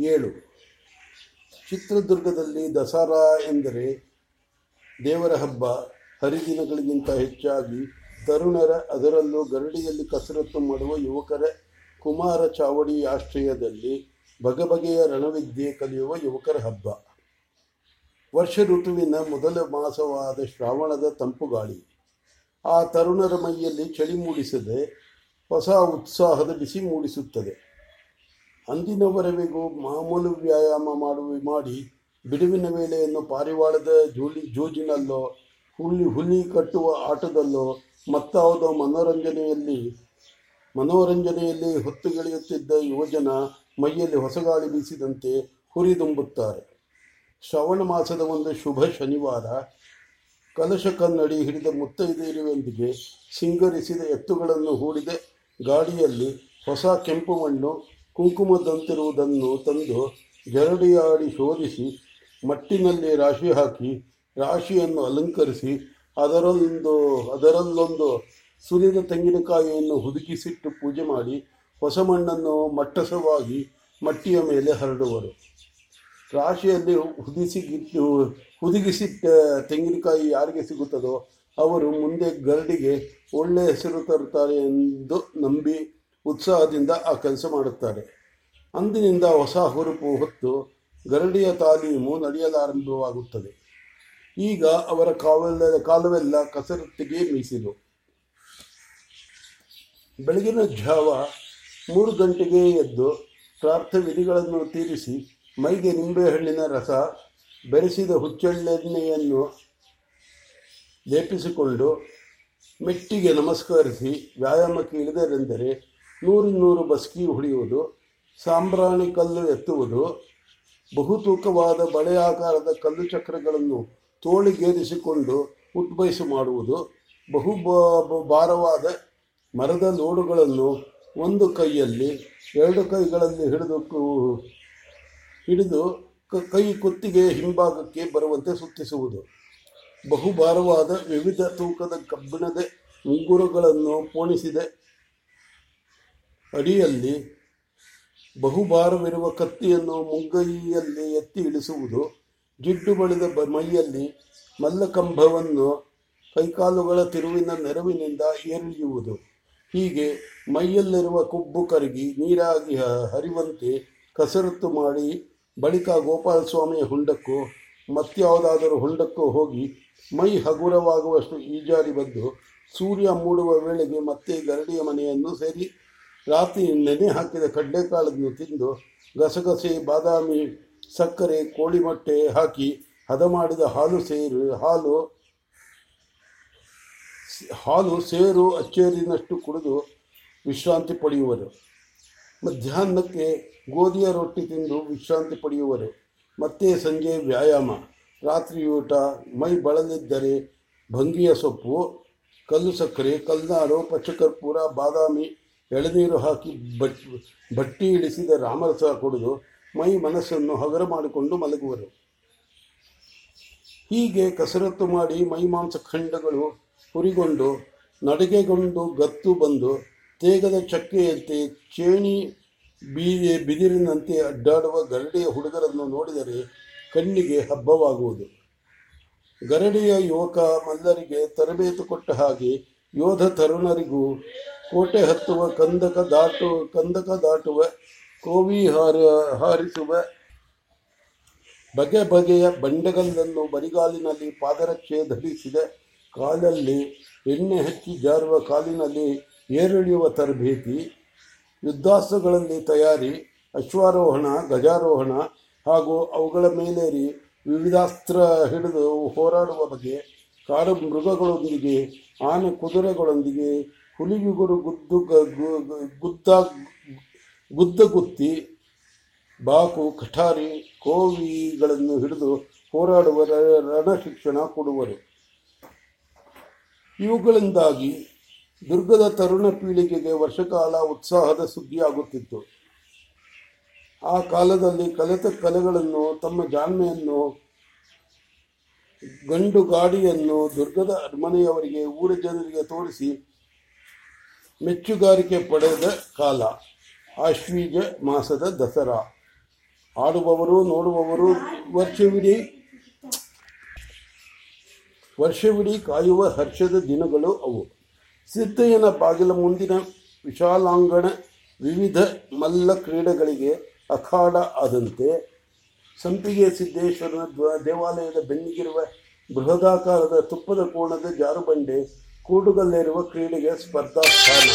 ಏಳು. ಚಿತ್ರದುರ್ಗದಲ್ಲಿ ದಸರಾ ಎಂದರೆ ದೇವರ ಹಬ್ಬ. ಹರಿದಿನಗಳಿಗಿಂತ ಹೆಚ್ಚಾಗಿ ತರುಣರ ಅದರಲ್ಲೂ ಗರಡಿಯಲ್ಲಿ ಕಸರತ್ತು ಮಾಡುವ ಯುವಕರ ಕುಮಾರ ಚಾವಡಿ ಆಶ್ರಯದಲ್ಲಿ ಬಗೆಬಗೆಯ ರಣವಿದ್ಯೆ ಕಲಿಯುವ ಯುವಕರ ಹಬ್ಬ. ವರ್ಷ ಋತುವಿನ ಮೊದಲ ಮಾಸವಾದ ಶ್ರಾವಣದ ತಂಪು ಗಾಳಿ ಆ ತರುಣರ ಮೈಯಲ್ಲಿ ಚಳಿ ಮೂಡಿಸದೆ ಹೊಸ ಉತ್ಸಾಹದ ಬಿಸಿ ಮೂಡಿಸುತ್ತದೆ. ಅಂದಿನವರೆವಿಗೂ ಮಾಮೂಲು ವ್ಯಾಯಾಮ ಮಾಡುವ ಮಾಡಿ ಬಿಡುವಿನ ವೇಳೆಯನ್ನು ಪಾರಿವಾಳದ ಜೂಲಿ ಜೂಜಿನಲ್ಲೋ ಹುಲಿ ಹುಲಿ ಕಟ್ಟುವ ಆಟದಲ್ಲೋ, ಮತ್ತಾವುದೋ ಮನೋರಂಜನೆಯಲ್ಲಿ ಮನೋರಂಜನೆಯಲ್ಲಿ ಹೊತ್ತುಗೆಳೆಯುತ್ತಿದ್ದ ಯುವಜನ ಮೈಯಲ್ಲಿ ಹೊಸಗಾಳಿ ಬೀಸಿದಂತೆ ಹುರಿದುಂಬುತ್ತಾರೆ. ಶ್ರವಣ ಮಾಸದ ಒಂದು ಶುಭ ಶನಿವಾರ, ಕಲಶ ಕನ್ನಡಿ ಹಿಡಿದ ಮುತ್ತೈದೆಯರೊಂದಿಗೆ ಸಿಂಗರಿಸಿದ ಎತ್ತುಗಳನ್ನು ಹೂಡಿದ ಗಾಡಿಯಲ್ಲಿ ಹೊಸ ಕೆಂಪು ಮಣ್ಣು ಕುಂಕುಮದಂತಿರುವುದನ್ನು ತಂದು ಜರಡಿಯಾಡಿ ಶೋಧಿಸಿ ಮಟ್ಟಿನಲ್ಲಿ ರಾಶಿ ಹಾಕಿ, ರಾಶಿಯನ್ನು ಅಲಂಕರಿಸಿ, ಅದರಲ್ಲೊಂದು ಅದರಲ್ಲೊಂದು ಸುರಿದ ತೆಂಗಿನಕಾಯಿಯನ್ನು ಹುದುಗಿಸಿಟ್ಟು ಪೂಜೆ ಮಾಡಿ ಹೊಸ ಮಣ್ಣನ್ನು ಮಟ್ಟಸವಾಗಿ ಮಟ್ಟಿಯ ಮೇಲೆ ಹರಡುವರು. ರಾಶಿಯಲ್ಲಿ ಹುದಿಸಿಗಿಟ್ಟು ಹುದುಗಿಸಿಟ್ಟ ತೆಂಗಿನಕಾಯಿ ಯಾರಿಗೆ ಸಿಗುತ್ತದೋ ಅವರು ಮುಂದೆ ಗರಡಿಗೆ ಒಳ್ಳೆಯ ಹೆಸರು ತರುತ್ತಾರೆ ಎಂದು ನಂಬಿ ಉತ್ಸಾಹದಿಂದ ಆ ಕೆಲಸ ಮಾಡುತ್ತಾರೆ. ಅಂದಿನಿಂದ ಹೊಸ ಹುರುಪು ಹೊತ್ತು ಗರಡಿಯ ತಾಲೀಮು ನಡೆಯಲಾರಂಭವಾಗುತ್ತದೆ. ಈಗ ಅವರ ಕಾವೆಲ್ಲ, ಕಾಲವೆಲ್ಲ ಕಸರತ್ತಿಗೆ ಮೀಸಿಲು ಬೆಳಗಿನ ಜಾವ ಮೂರು ಗಂಟೆಗೆ ಎದ್ದು ಪ್ರಾರ್ಥ ವಿಧಿಗಳನ್ನು ತೀರಿಸಿ ಮೈಗೆ ನಿಂಬೆಹಣ್ಣಿನ ರಸ, ಬೆರೆಸಿದ ಹುಚ್ಚೆಳ್ಳೆಣ್ಣೆಯನ್ನು ಲೇಪಿಸಿಕೊಂಡು ಮೆಟ್ಟಿಗೆ ನಮಸ್ಕರಿಸಿ ವ್ಯಾಯಾಮಕ್ಕೆ ಇಳಿದರೆಂದರೆ ನೂರು ನೂರು ಬಸ್ಕಿ ಹೊಡೆಯುವುದು, ಸಾಂಬ್ರಾಣಿ ಕಲ್ಲು ಎತ್ತುವುದು, ಬಹುತೂಕವಾದ ಬಳೆ ಆಕಾರದ ಕಲ್ಲು ಚಕ್ರಗಳನ್ನು ತೋಳಿಗೇರಿಸಿಕೊಂಡು ಉಟ್ಬಯಸು ಮಾಡುವುದು, ಬಹು ಭಾರವಾದ ಮರದ ಲೋಡುಗಳನ್ನು ಒಂದು ಕೈಯಲ್ಲಿ, ಎರಡು ಕೈಗಳಲ್ಲಿ ಹಿಡಿದು ಹಿಡಿದು ಕೈ ಕುತ್ತಿಗೆ ಹಿಂಭಾಗಕ್ಕೆ ಬರುವಂತೆ ಸುತ್ತಿಸುವುದು. ಬಹುಭಾರವಾದ ವಿವಿಧ ತೂಕದ ಕಬ್ಬಿಣದ ಉಂಗುರಗಳನ್ನು ಪೋಣಿಸಿದ. ಅಡಿಯಲ್ಲಿ ಬಹುಭಾರವಿರುವ ಕತ್ತಿಯನ್ನು ಮುಂಗೈಯಲ್ಲಿ ಎತ್ತಿ ಇಳಿಸುವುದು, ಜಿಡ್ಡು ಬಳಿದ ಬ- ಮೈಯಲ್ಲಿ ಮಲ್ಲಕಂಬವನ್ನು ಕೈಕಾಲುಗಳ ತಿರುವಿನ ನೆರವಿನಿಂದ ಏರಿಯುವುದು. ಹೀಗೆ ಮೈಯಲ್ಲಿರುವ ಕೊಬ್ಬು ಕರಗಿ ನೀರಾಗಿ ಹರಿವಂತೆ ಕಸರತ್ತು ಮಾಡಿ ಬಳಿಕ ಗೋಪಾಲಸ್ವಾಮಿಯ ಹುಂಡಕ್ಕೂ ಮತ್ಯಾವುದಾದರೂ ಹುಂಡಕ್ಕೂ ಹೋಗಿ ಮೈ ಹಗುರವಾಗುವಷ್ಟು ಈಜಾರಿ ಬಂದು ಸೂರ್ಯ ಮೂಡುವ ವೇಳೆಗೆ ಮತ್ತೆ ಗರಡಿಯ ಮನೆಯನ್ನು ಸೇರಿ ರಾತ್ರಿ ನೆನೆ ಹಾಕಿದ ಕಡ್ಲೆಕಾಳನ್ನು ತಿಂದು ಗಸಗಸೆ, ಬಾದಾಮಿ, ಸಕ್ಕರೆ ಕೋಳಿ ಮೊಟ್ಟೆ ಹಾಕಿ ಹದ ಮಾಡಿದ ಹಾಲು ಸೇರು, ಹಾಲು ಹಾಲು ಸೇರು ಅಚ್ಚೇರಿನಷ್ಟು ಕುಡಿದು ವಿಶ್ರಾಂತಿ ಪಡೆಯುವರು. ಮಧ್ಯಾಹ್ನಕ್ಕೆ ಗೋಧಿಯ ರೊಟ್ಟಿ ತಿಂದು ವಿಶ್ರಾಂತಿ ಪಡೆಯುವರು. ಮತ್ತೆ ಸಂಜೆ ವ್ಯಾಯಾಮ. ರಾತ್ರಿ ಊಟ ಮೈ ಬಳಲಿದ್ದರೆ ಭಂಗಿಯ ಸೊಪ್ಪು, ಕಲ್ಲು ಸಕ್ಕರೆ ಕಲ್ನಾರು ಪಚ್ಚಕರ್ಪೂರ ಬಾದಾಮಿ ಎಳನೀರು ಹಾಕಿ ಬಟ್ ಬಟ್ಟಿ ಇಳಿಸಿದ ರಾಮರಸ ಕುಡಿದು ಮೈ ಮನಸ್ಸನ್ನು ಹಗರ ಮಾಡಿಕೊಂಡು ಮಲಗುವರು. ಹೀಗೆ ಕಸರತ್ತು ಮಾಡಿ ಮೈ ಮಾಂಸ ಖಂಡಗಳು ಹುರಿಗೊಂಡು ನಡಿಗೆಗೊಂಡು ಗತ್ತು ಬಂದು ತೇಗದ ಚಕ್ಕೆಯಂತೆ ಚೇಣಿ ಬೀದಿ, ಬಿದಿರಿನಂತೆ ಅಡ್ಡಾಡುವ ಗರಡಿಯ ಹುಡುಗರನ್ನು ನೋಡಿದರೆ ಕಣ್ಣಿಗೆ ಹಬ್ಬವಾಗುವುದು. ಗರಡಿಯ ಯುವಕ ಮಲ್ಲರಿಗೆ ತರಬೇತು ಕೊಟ್ಟ ಹಾಗೆ ಯೋಧ ತರುಣರಿಗೂ ಕೋಟೆ ಹತ್ತುವ, ಕಂದಕ ದಾಟು ಕಂದಕ ದಾಟುವ, ಕೋವಿ ಹಾರ, ಹಾರಿಸುವ, ಬಗೆ ಬಗೆಯ ಬಂಡೆಗಲ್ಲನ್ನು ಬರಿಗಾಲಿನಲ್ಲಿ ಪಾದರಕ್ಷೆ ಧರಿಸಿದ ಕಾಲಲ್ಲಿ ಎಣ್ಣೆ ಹಚ್ಚಿ ಜಾರುವ ಕಾಲಿನಲ್ಲಿ ಏರಿಳಿಯುವ ತರಬೇತಿ, ಯುದ್ಧಾಸ್ತ್ರಗಳಲ್ಲಿ ತಯಾರಿ, ಅಶ್ವಾರೋಹಣ ಗಜಾರೋಹಣ ಹಾಗೂ ಅವುಗಳ ಮೇಲೇರಿ ವಿವಿಧಾಸ್ತ್ರ ಹಿಡಿದು ಹೋರಾಡುವ ಬಗ್ಗೆ ಕಾಡು ಮೃಗಗಳೊಂದಿಗೆ, ಆನೆ ಕುದುರೆಗಳೊಂದಿಗೆ ಹುಲಿಯುಗುರು ಗುದ್ದು ಗುದ್ದ ಗುದ್ದ ಗುತ್ತಿ, ಬಾಕು, ಕಠಾರಿ, ಕೋವಿಗಳನ್ನು ಹಿಡಿದು ಹೋರಾಡುವ ರಣ ಶಿಕ್ಷಣ ಕೊಡುವರು. ಇವುಗಳಿಂದಾಗಿ ದುರ್ಗದ ತರುಣ ಪೀಳಿಗೆಗೆ ವರ್ಷಕಾಲ ಉತ್ಸಾಹದ ಸುದ್ದಿಯಾಗುತ್ತಿತ್ತು. ಆ ಕಾಲದಲ್ಲಿ ಕಲಿತ ಕಲೆಗಳನ್ನು, ತಮ್ಮ ಜಾಣ್ಮೆಯನ್ನು, ಗಂಡು ಗಾಡಿಯನ್ನು ದುರ್ಗದ ಅರಮನೆಯವರಿಗೆ, ಊರ ಜನರಿಗೆ ತೋರಿಸಿ ಮೆಚ್ಚುಗಾರಿಕೆ ಪಡೆದ ಕಾಲ ಆಶ್ವೀಜ ಮಾಸದ ದಸರಾ. ಆಡುವವರು, ನೋಡುವವರು, ವರ್ಷವಿಡೀ ವರ್ಷವಿಡೀ ಕಾಯುವ ಹರ್ಷದ ದಿನಗಳು ಅವು. ಸಿದ್ದಯ್ಯನ ಬಾಗಿಲ ಮುಂದಿನ ವಿಶಾಲಾಂಗಣ ವಿವಿಧ ಮಲ್ಲ ಕ್ರೀಡೆಗಳಿಗೆ ಅಖಾಡ ಆದಂತೆ ಸಂಪಿಗೆ ಸಿದ್ದೇಶ್ವರನ ದ್ವ- ದೇವಾಲಯದ ಬೆನ್ನಿಗಿರುವ ಬೃಹದಾಕಾರದ ತುಪ್ಪದ ಕೋಣದ ಜಾರುಬಂಡೆ ಕೂಡುಗಲ್ಲಿರುವ ಕ್ರೀಡೆಗೆ ಸ್ಪರ್ಧಾ ಸ್ಥಾನ.